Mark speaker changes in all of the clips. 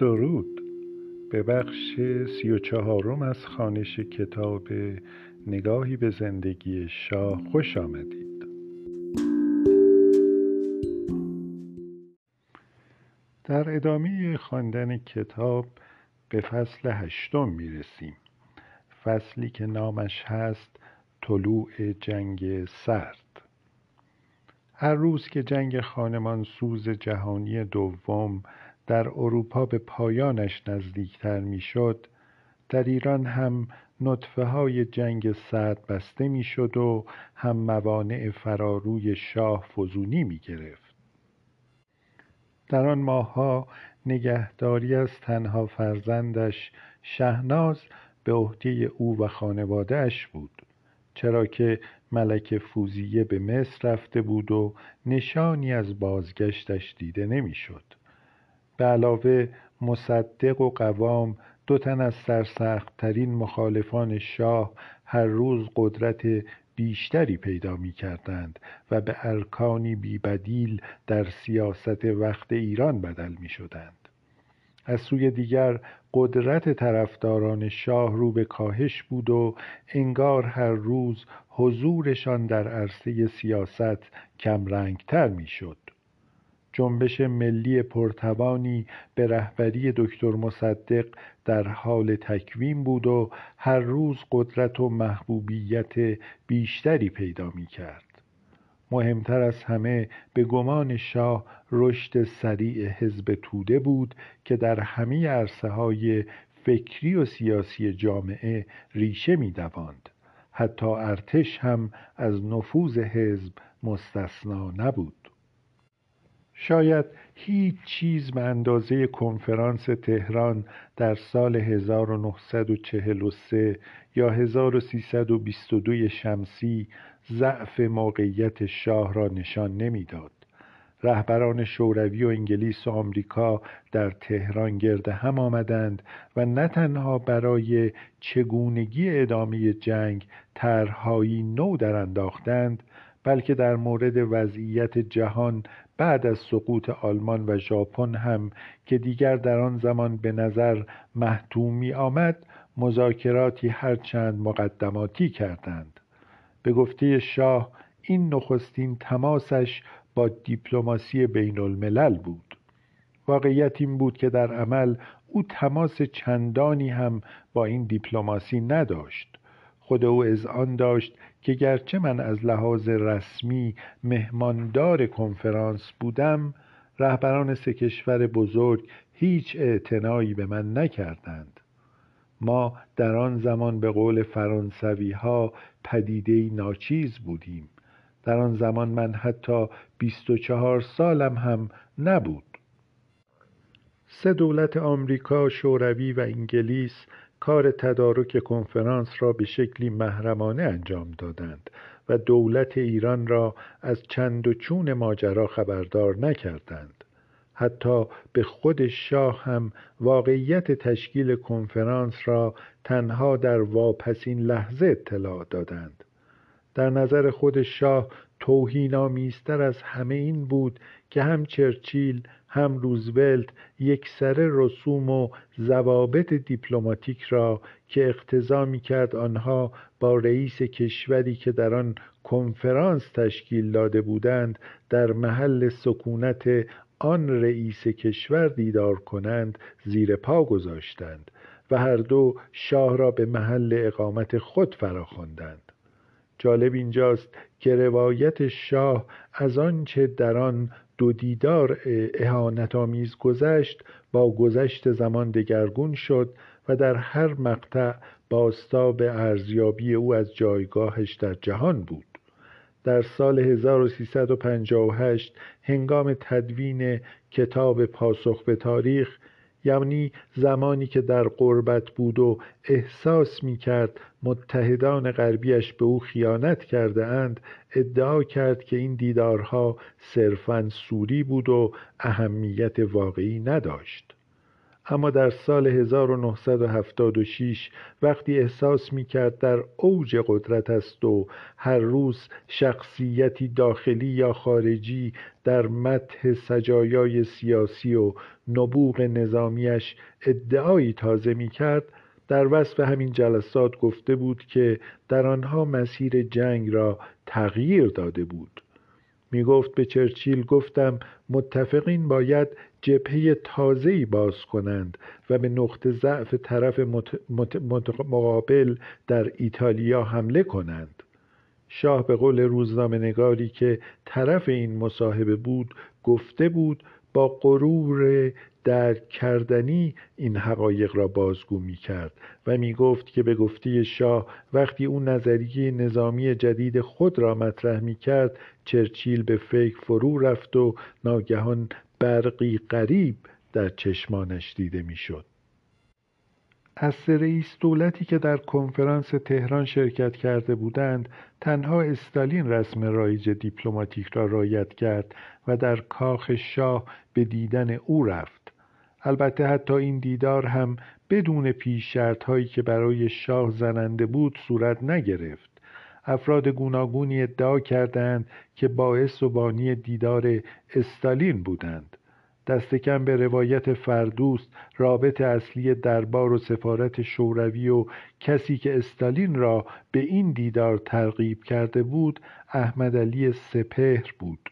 Speaker 1: درود. به بخش سی و چهارم از خانش کتاب نگاهی به زندگی شاه خوش آمدید. در ادامه خواندن کتاب به فصل هشتم می رسیم فصلی که نامش هست طلوع جنگ سرد. هر روز که جنگ خانمان سوز جهانی دوم در اروپا به پایانش نزدیکتر می‌شد در ایران هم نطفه های جنگ سرد بسته می‌شد و هم موانع فراروی شاه فزونی می گرفت. در آن ماهها نگهداری از تنها فرزندش شهناز به عهده او و خانوادهاش بود چرا که ملک فوزیه به مصر رفته بود و نشانی از بازگشتش دیده نمی‌شد. به علاوه مصدق و قوام دو تن از سرسختترین مخالفان شاه هر روز قدرت بیشتری پیدا می کردند و به ارکانی بیبدیل در سیاست وقت ایران بدل می شدند. از سوی دیگر قدرت طرفداران شاه رو به کاهش بود و انگار هر روز حضورشان در عرصه سیاست کمرنگتر می‌شد. جنبش ملی پرتوانی به رهبری دکتر مصدق در حال تکوین بود و هر روز قدرت و محبوبیت بیشتری پیدا می کرد. مهمتر از همه به گمان شاه رشد سریع حزب توده بود که در همه عرصه های فکری و سیاسی جامعه ریشه می دواند. حتی ارتش هم از نفوذ حزب مستثنا نبود. شاید هیچ چیز به اندازه کنفرانس تهران در سال 1943 یا 1322 شمسی ضعف موقعیت شاه را نشان نمی‌داد. رهبران شوروی و انگلیس و آمریکا در تهران گرد هم آمدند و نه تنها برای چگونگی ادامه جنگ طرحهایی نو در انداختند بلکه در مورد وضعیت جهان بعد از سقوط آلمان و ژاپن هم که دیگر در آن زمان به نظر محتومی آمد مذاکراتی هرچند مقدماتی کردند. به گفته شاه این نخستین تماسش با دیپلماسی بین الملل بود. واقعیت این بود که در عمل او تماس چندانی هم با این دیپلماسی نداشت. خود او آن داشت که گرچه من از لحاظ رسمی مهماندار کنفرانس بودم رهبران سه کشور بزرگ هیچ اعتنایی به من نکردند. ما در آن زمان به قول فرانسوی ها پدیده ناچیز بودیم. در آن زمان من حتی بیست و چهار سالم هم نبود. سه دولت آمریکا، شوروی و انگلیس کار تدارک کنفرانس را به شکلی محرمانه انجام دادند و دولت ایران را از چند و چون ماجرا خبردار نکردند. حتی به خود شاه هم واقعیت تشکیل کنفرانس را تنها در واپسین لحظه اطلاع دادند. در نظر خود شاه توهینآمیزتر از همه این بود که هم چرچیل هم روزولت یکسره رسوم و ضوابط دیپلماتیک را که اقتضا می‌کرد آنها با رئیس کشوری که در آن کنفرانس تشکیل داده بودند در محل سکونت آن رئیس کشور دیدار کنند زیر پا گذاشتند و هر دو شاه را به محل اقامت خود فراخواندند. جالب اینجاست که روایت شاه از آنچه در آن دو دیدار اهانت آمیز گذشت با گذشت زمان دگرگون شد و در هر مقطع به ارزیابی او از جایگاهش در جهان بود. در سال 1358 هنگام تدوین کتاب پاسخ به تاریخ یعنی زمانی که در قربت بود و احساس می کرد متحدان غربیش به او خیانت کرده اند ادعا کرد که این دیدارها صرفا سوری بود و اهمیت واقعی نداشت. اما در سال 1976 وقتی احساس می کرد در اوج قدرت است و هر روز شخصیتی داخلی یا خارجی در متح سجایای سیاسی و نبوغ نظامیش ادعایی تازه می کرد در وصف همین جلسات گفته بود که در آنها مسیر جنگ را تغییر داده بود. می گفت به چرچیل گفتم متفقین باید جبهه تازه‌ای باز کنند و به نقطه ضعف طرف مقابل در ایتالیا حمله کنند. شاه به قول روزنامه نگاری که طرف این مصاحبه بود گفته بود با غرور درک کردنی این حقایق را بازگو می کرد و می گفت که به گفته شاه وقتی او نظریه نظامی جدید خود را مطرح می کرد چرچیل به فکر فرو رفت و ناگهان برقی غریب در چشمانش دیده می شد. از رئیس دولتی که در کنفرانس تهران شرکت کرده بودند تنها استالین رسم رایج دیپلماتیک را رایت کرد و در کاخ شاه به دیدن او رفت. البته حتی این دیدار هم بدون پیش هایی که برای شاه زننده بود صورت نگرفت. افراد گوناگونی ادعا کردند که باعث و بانی دیدار استالین بودند. دست کم به روایت فردوست رابط اصلی دربار و سفارت شوروی و کسی که استالین را به این دیدار ترغیب کرده بود احمد علی سپهر بود.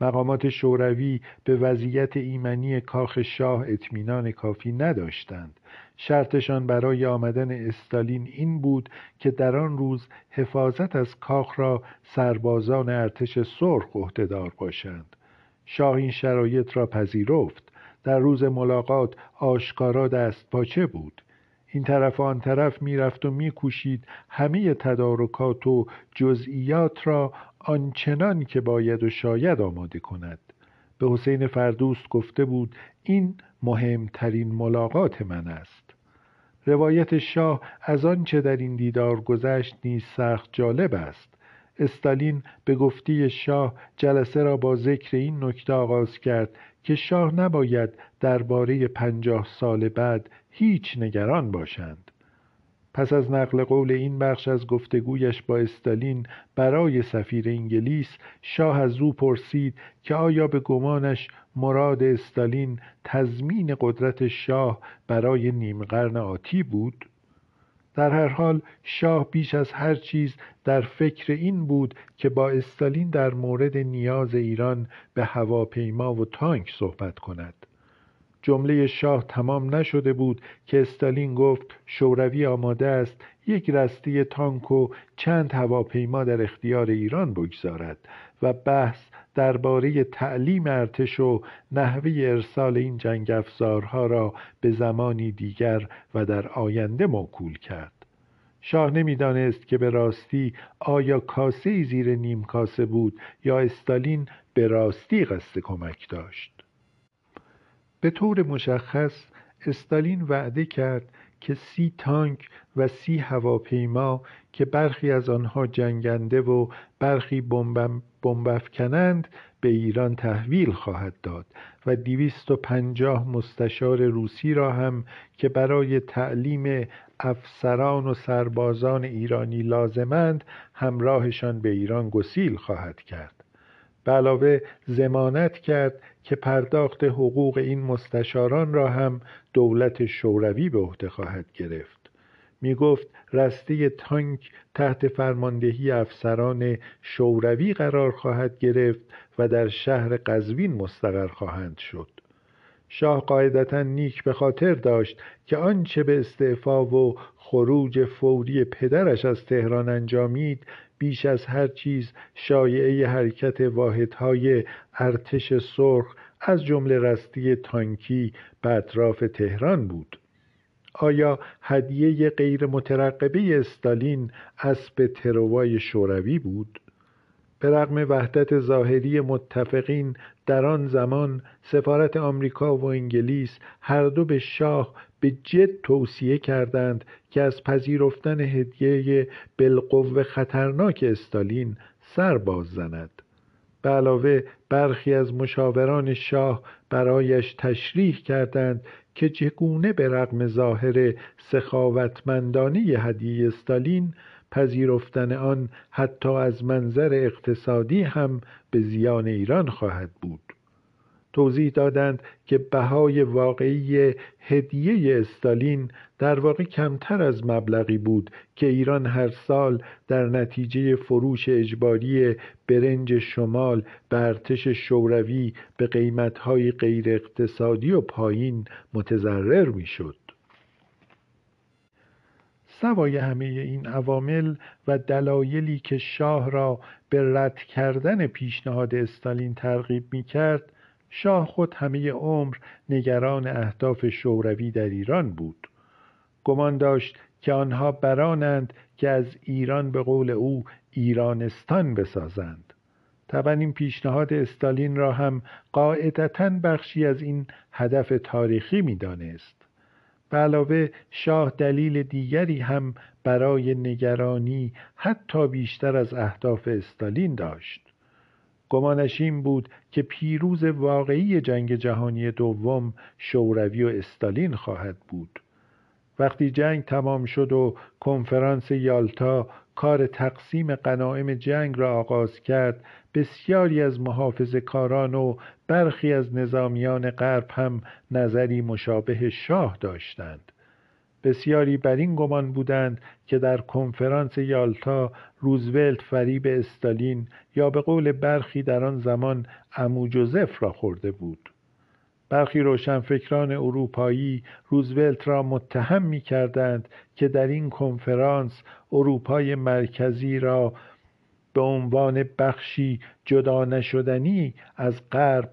Speaker 1: مقامات شوروی به وضعیت ایمنی کاخ شاه اطمینان کافی نداشتند. شرطشان برای آمدن استالین این بود که در آن روز حفاظت از کاخ را سربازان ارتش سرخ عهدهدار باشند. شاه این شرایط را پذیرفت. در روز ملاقات آشکارا دست پاچه بود. این طرف آن طرف می‌رفت و میکوشید همه تدارکات و جزئیات را آنچنان که باید و شاید آماده کند. به حسین فردوست گفته بود این مهمترین ملاقات من است. روایت شاه از آنچه در این دیدار گذشت نیز سخت جالب است. استالین به گفتی شاه جلسه را با ذکر این نکته آغاز کرد که شاه نباید درباره پنجاه سال بعد هیچ نگران باشند. پس از نقل قول این بخش از گفتگویش با استالین برای سفیر انگلیس شاه از او پرسید که آیا به گمانش مراد استالین تضمین قدرت شاه برای نیم قرن آتی بود؟ در هر حال شاه بیش از هر چیز در فکر این بود که با استالین در مورد نیاز ایران به هواپیما و تانک صحبت کند. جمله شاه تمام نشده بود که استالین گفت شوروی آماده است یک رسته تانک و چند هواپیما در اختیار ایران بگذارد و بحث درباره تعلیم ارتش و نحوه ارسال این جنگ افزارها را به زمانی دیگر و در آینده موکول کرد. شاه نمی‌دانست که به راستی آیا کاسه زیر نیم کاسه بود یا استالین به راستی قصد کمک داشت. به طور مشخص استالین وعده کرد که سی تانک و سی هواپیما که برخی از آنها جنگنده و برخی کنند به ایران تحویل خواهد داد و دویست و پنجاه مستشار روسی را هم که برای تعلیم افسران و سربازان ایرانی لازمند همراهشان به ایران گسیل خواهد کرد. به علاوه زمانت کرد که پرداخت حقوق این مستشاران را هم دولت شوروی به عهده خواهد گرفت. می گفت رسته تانک تحت فرماندهی افسران شوروی قرار خواهد گرفت و در شهر قزوین مستقر خواهند شد. شاه قاعدتا نیک به خاطر داشت که آنچه به استعفا و خروج فوری پدرش از تهران انجامید بیش از هر چیز شایعه حرکت واحدهای ارتش سرخ از جمله رستی تانکی به اطراف تهران بود. آیا هدیه غیر مترقبه استالین اسب تروای شوروی بود؟ به رغم وحدت ظاهری متفقین در آن زمان سفارت آمریکا و انگلیس هر دو به شاه به جد توصیه کردند که از پذیرفتن هدیه بالقوه خطرناک استالین سر باز زند. به علاوه برخی از مشاوران شاه برایش تشریح کردند که چگونه به رغم ظاهر سخاوتمندانه هدیه استالین پذیرفتن آن حتی از منظر اقتصادی هم به زیان ایران خواهد بود. توضیح دادند که بهای واقعی هدیه استالین در واقع کمتر از مبلغی بود که ایران هر سال در نتیجه فروش اجباری برنج شمال به ارتش شوروی به قیمتهای غیر اقتصادی و پایین متضرر می‌شد. سوای همه این عوامل و دلایلی که شاه را به رد کردن پیشنهاد استالین ترغیب می کرد شاه خود همه عمر نگران اهداف شوروی در ایران بود. گمان داشت که آنها برانند که از ایران به قول او ایرانستان بسازند. طبعا این پیشنهاد استالین را هم قاعدتا بخشی از این هدف تاریخی می‌دانست. به علاوه شاه دلیل دیگری هم برای نگرانی حتی بیشتر از اهداف استالین داشت. گمانش این بود که پیروز واقعی جنگ جهانی دوم شوروی و استالین خواهد بود. وقتی جنگ تمام شد و کنفرانس یالتا کار تقسیم غنایم جنگ را آغاز کرد بسیاری از محافظ کاران و برخی از نظامیان غرب هم نظری مشابه شاه داشتند. بسیاری بر این گمان بودند که در کنفرانس یالتا روزولت فریب استالین یا به قول برخی در آن زمان امو جوزف را خورده بود. برخی روشنفکران اروپایی روزولت را متهم می کردند که در این کنفرانس اروپای مرکزی را به عنوان بخشی جدا نشدنی از غرب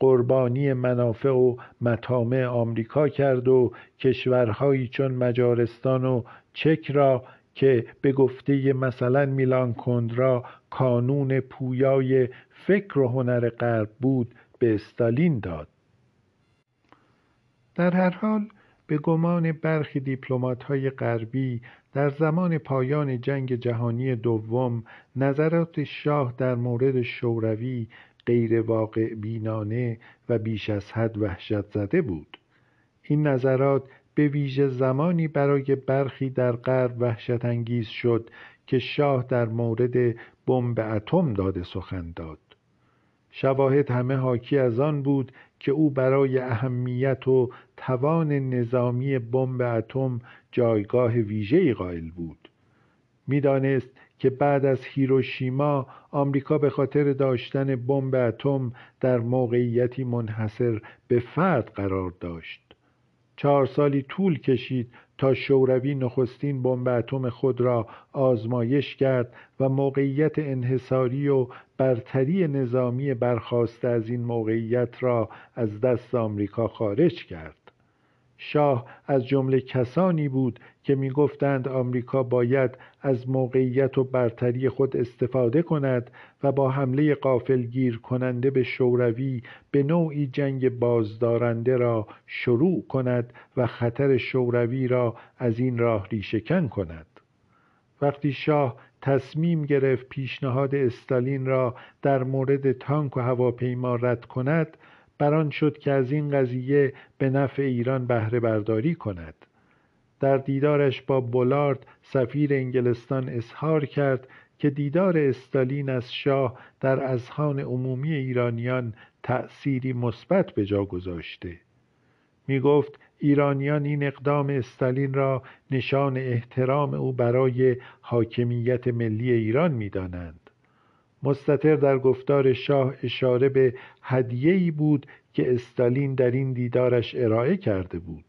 Speaker 1: قربانی منافع و مطامع آمریکا کرد و کشورهایی چون مجارستان و چک را که به گفته مثلا میلان کندرا کانون پویای فکر و هنر غرب بود به استالین داد. در هر حال به گمان برخی دیپلمات های غربی در زمان پایان جنگ جهانی دوم نظرات شاه در مورد شوروی غیر واقع بینانه و بیش از حد وحشت زده بود. این نظرات به ویژه زمانی برای برخی در غرب وحشت انگیز شد که شاه در مورد بمب اتم داده سخن داد. شواهد همه حاکی از آن بود که او برای اهمیت و توان نظامی بمب اتم جایگاه ویژه‌ای قائل بود. می‌دانست که بعد از هیروشیما آمریکا به خاطر داشتن بمب اتم در موقعیتی منحصر به فرد قرار داشت. چهار سالی طول کشید تا شوروی نخستین بمب اتم خود را آزمایش کرد و موقعیت انحصاری و برتری نظامی برخواسته از این موقعیت را از دست آمریکا خارج کرد. شاه از جمله کسانی بود که می‌گفتند آمریکا باید از موقعیت و برتری خود استفاده کند و با حمله قافلگیر کننده به شوروی به نوعی جنگ بازدارنده را شروع کند و خطر شوروی را از این راه ریشهکن کند. وقتی شاه تصمیم گرفت پیشنهاد استالین را در مورد تانک و هواپیما رد کند بران شد که از این قضیه به نفع ایران بهره برداری کند در دیدارش با بولارد سفیر انگلستان اظهار کرد که دیدار استالین از شاه در اذهان عمومی ایرانیان تأثیری مثبت به جا گذاشته می گفت ایرانیان این اقدام استالین را نشان احترام او برای حاکمیت ملی ایران می دانند. مستطر در گفتار شاه اشاره به هدیه‌ای بود که استالین در این دیدارش ارائه کرده بود.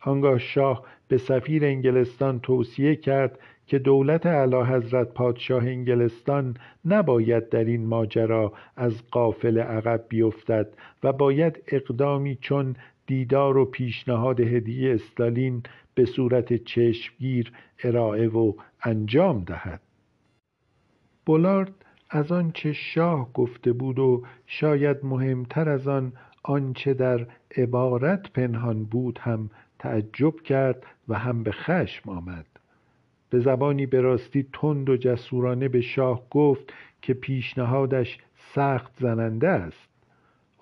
Speaker 1: آنگاه شاه به سفیر انگلستان توصیه کرد که دولت حضرت پادشاه انگلستان نباید در این ماجرا از قافل عقب بیفتد و باید اقدامی چون دیدار و پیشنهاد هدیه استالین به صورت چشمگیر ارائه و انجام دهد. بولارد از آنچه شاه گفته بود و شاید مهمتر از آن آنچه در عبارت پنهان بود هم تعجب کرد و هم به خشم آمد. به زبانی به راستی تند و جسورانه به شاه گفت که پیشنهادش سخت زننده است.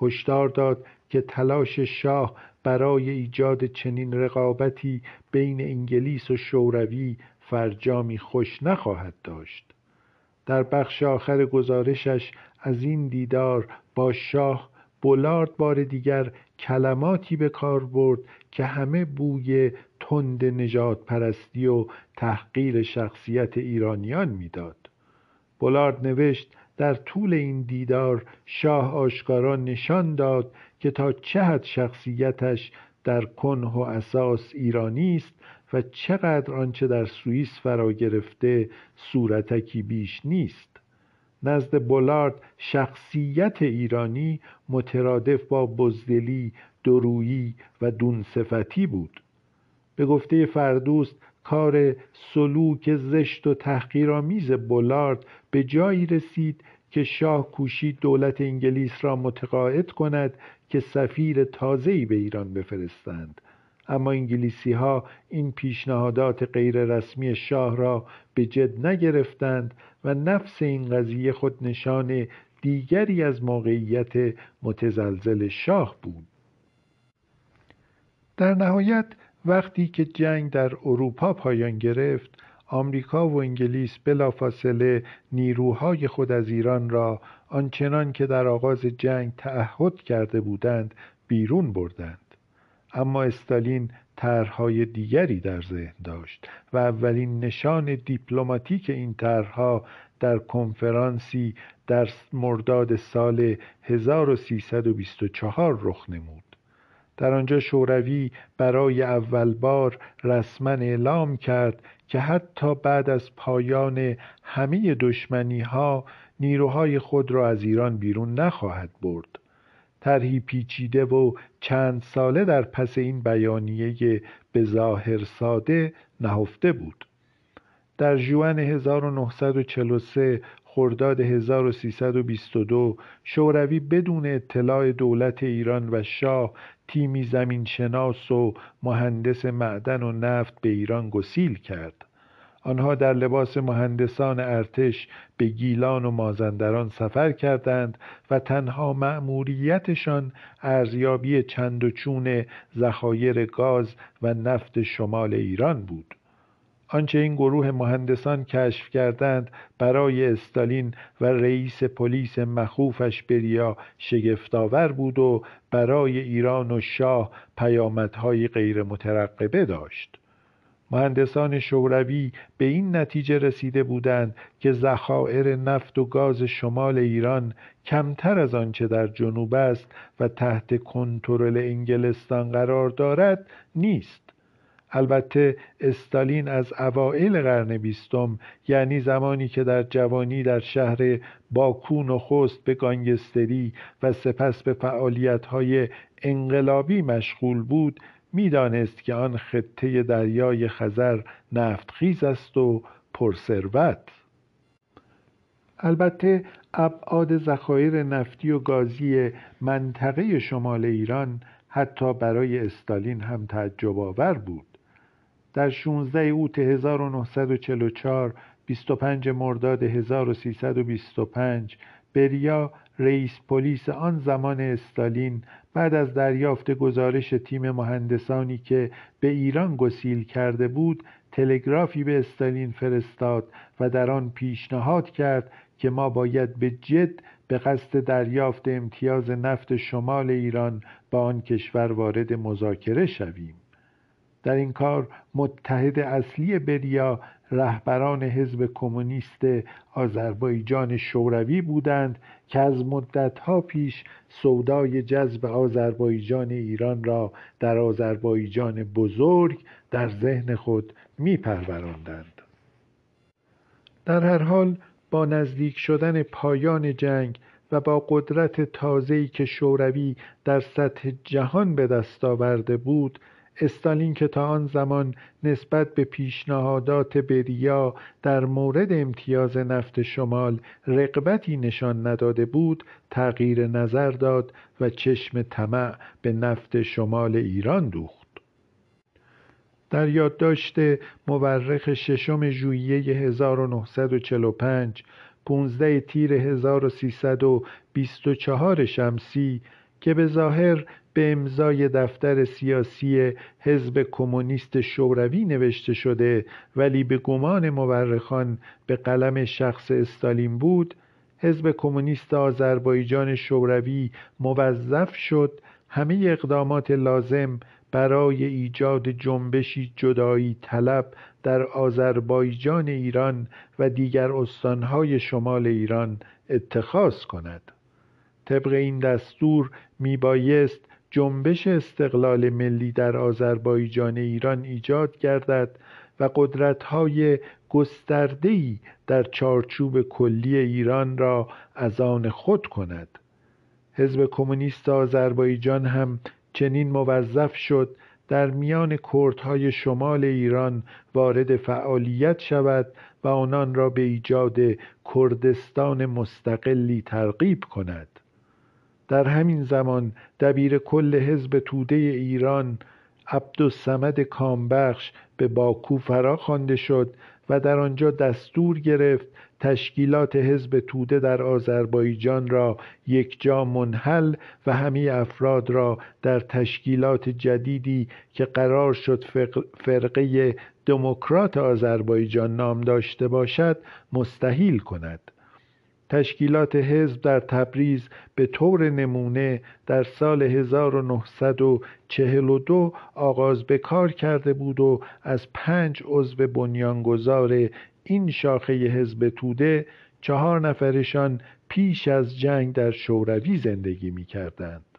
Speaker 1: هشدار داد که تلاش شاه برای ایجاد چنین رقابتی بین انگلیس و شوروی فرجامی خوش نخواهد داشت. در بخش آخر گزارشش از این دیدار با شاه بولارد بار دیگر کلماتی به کار برد که همه بوی تند نجات پرستی و تحقیر شخصیت ایرانیان می‌داد. بولارد نوشت در طول این دیدار شاه آشکارا نشان داد که تا چه حد شخصیتش در کنه و اساس ایرانی است و چقدر آنچه در سوئیس فرا گرفته صورتکی بیش نیست. نزد بولارد شخصیت ایرانی مترادف با بزدلی درویی و دونصفتی بود. به گفته فردوست کار سلوک زشت و تحقیرآمیز بولارد به جایی رسید که شاه کوشید دولت انگلیس را متقاعد کند که سفیر تازه‌ای به ایران بفرستند. اما انگلیسی ها این پیشنهادات غیر رسمی شاه را به جد نگرفتند و نفس این قضیه خود نشان دیگری از موقعیت متزلزل شاه بود. در نهایت وقتی که جنگ در اروپا پایان گرفت آمریکا و انگلیس بلافاصله نیروهای خود از ایران را آنچنان که در آغاز جنگ تعهد کرده بودند بیرون بردند. اما استالین طرحهای دیگری در ذهن داشت و اولین نشان دیپلماتیک این طرحها در کنفرانسی در مرداد سال 1324 رخ نمود. در آنجا شوروی برای اول بار رسما اعلام کرد که حتی بعد از پایان همه دشمنی ها نیروهای خود را از ایران بیرون نخواهد برد. طرحی پیچیده و چند ساله در پس این بیانیه به ظاهر ساده نهفته بود. در جوان 1943 خرداد 1322 شوروی بدون اطلاع دولت ایران و شاه تیمی زمینشناس و مهندس معدن و نفت به ایران گسیل کرد. آنها در لباس مهندسان ارتش به گیلان و مازندران سفر کردند و تنها مأموریتشان ارزیابی چند و چون ذخایر گاز و نفت شمال ایران بود. آنچه این گروه مهندسان کشف کردند برای استالین و رئیس پلیس مخوفش بریا شگفتآور بود و برای ایران و شاه پیامدهای غیر مترقبه داشت. مهندسان شوروی به این نتیجه رسیده بودند که ذخایر نفت و گاز شمال ایران کمتر از آنچه در جنوب است و تحت کنترل انگلستان قرار دارد نیست. البته استالین از اوائل قرن بیستم یعنی زمانی که در جوانی در شهر باکو نخست به گانگستری و سپس به فعالیت‌های انقلابی مشغول بود می‌دانست که آن خطه دریای خزر نفتخیز است و پرثروت. البته ابعاد ذخایر نفتی و گازی منطقه شمال ایران حتی برای استالین هم تعجب آور بود. در 16 اوت 1944 25 مرداد 1325 بریا رئیس پلیس آن زمان استالین بعد از دریافت گزارش تیم مهندسانی که به ایران گسیل کرده بود تلگرافی به استالین فرستاد و در آن پیشنهاد کرد که ما باید به جد به قصد دریافت امتیاز نفت شمال ایران با آن کشور وارد مذاکره شویم. در این کار متحد اصلی بریا رهبران حزب کمونیست آذربایجان شوروی بودند که از مدتها پیش سودای جذب آذربایجان ایران را در آذربایجان بزرگ در ذهن خود میپروراندند. در هر حال با نزدیک شدن پایان جنگ و با قدرت تازه‌ای که شوروی در سطح جهان به دست آورده بود استالین که تا آن زمان نسبت به پیشنهادات بریا در مورد امتیاز نفت شمال رقبتی نشان نداده بود تغییر نظر داد و چشم طمع به نفت شمال ایران دوخت. در یادداشت مورخ ششم ژوئیه 1945 15 تیر 1324 شمسی که به ظاهر به امضای دفتر سیاسی حزب کمونیست شوروی نوشته شده ولی به گمان مورخان به قلم شخص استالین بود حزب کمونیست آذربایجان شوروی موظف شد همه اقدامات لازم برای ایجاد جنبشی جدایی طلب در آذربایجان ایران و دیگر استانهای شمال ایران اتخاذ کند. طبق این دستور میبایست جنبش استقلال ملی در آذربایجان ایران ایجاد گردد و قدرت‌های گسترده‌ای در چارچوب کلی ایران را از آن خود کند. حزب کمونیست آذربایجان هم چنین موظف شد در میان کردهای شمال ایران وارد فعالیت شود و آنان را به ایجاد کردستان مستقلی ترغیب کند. در همین زمان دبیر کل حزب توده ایران عبدالصمد کامبخش به باکو فرا خوانده شد و در آنجا دستور گرفت تشکیلات حزب توده در آذربایجان را یکجا منحل و همه افراد را در تشکیلات جدیدی که قرار شد فرقه دموکرات آذربایجان نام داشته باشد مستحیل کند. تشکیلات حزب در تبریز به طور نمونه در سال 1942 آغاز به کار کرده بود و از پنج عضو بنیانگذار این شاخه حزب توده چهار نفرشان پیش از جنگ در شوروی زندگی می کردند.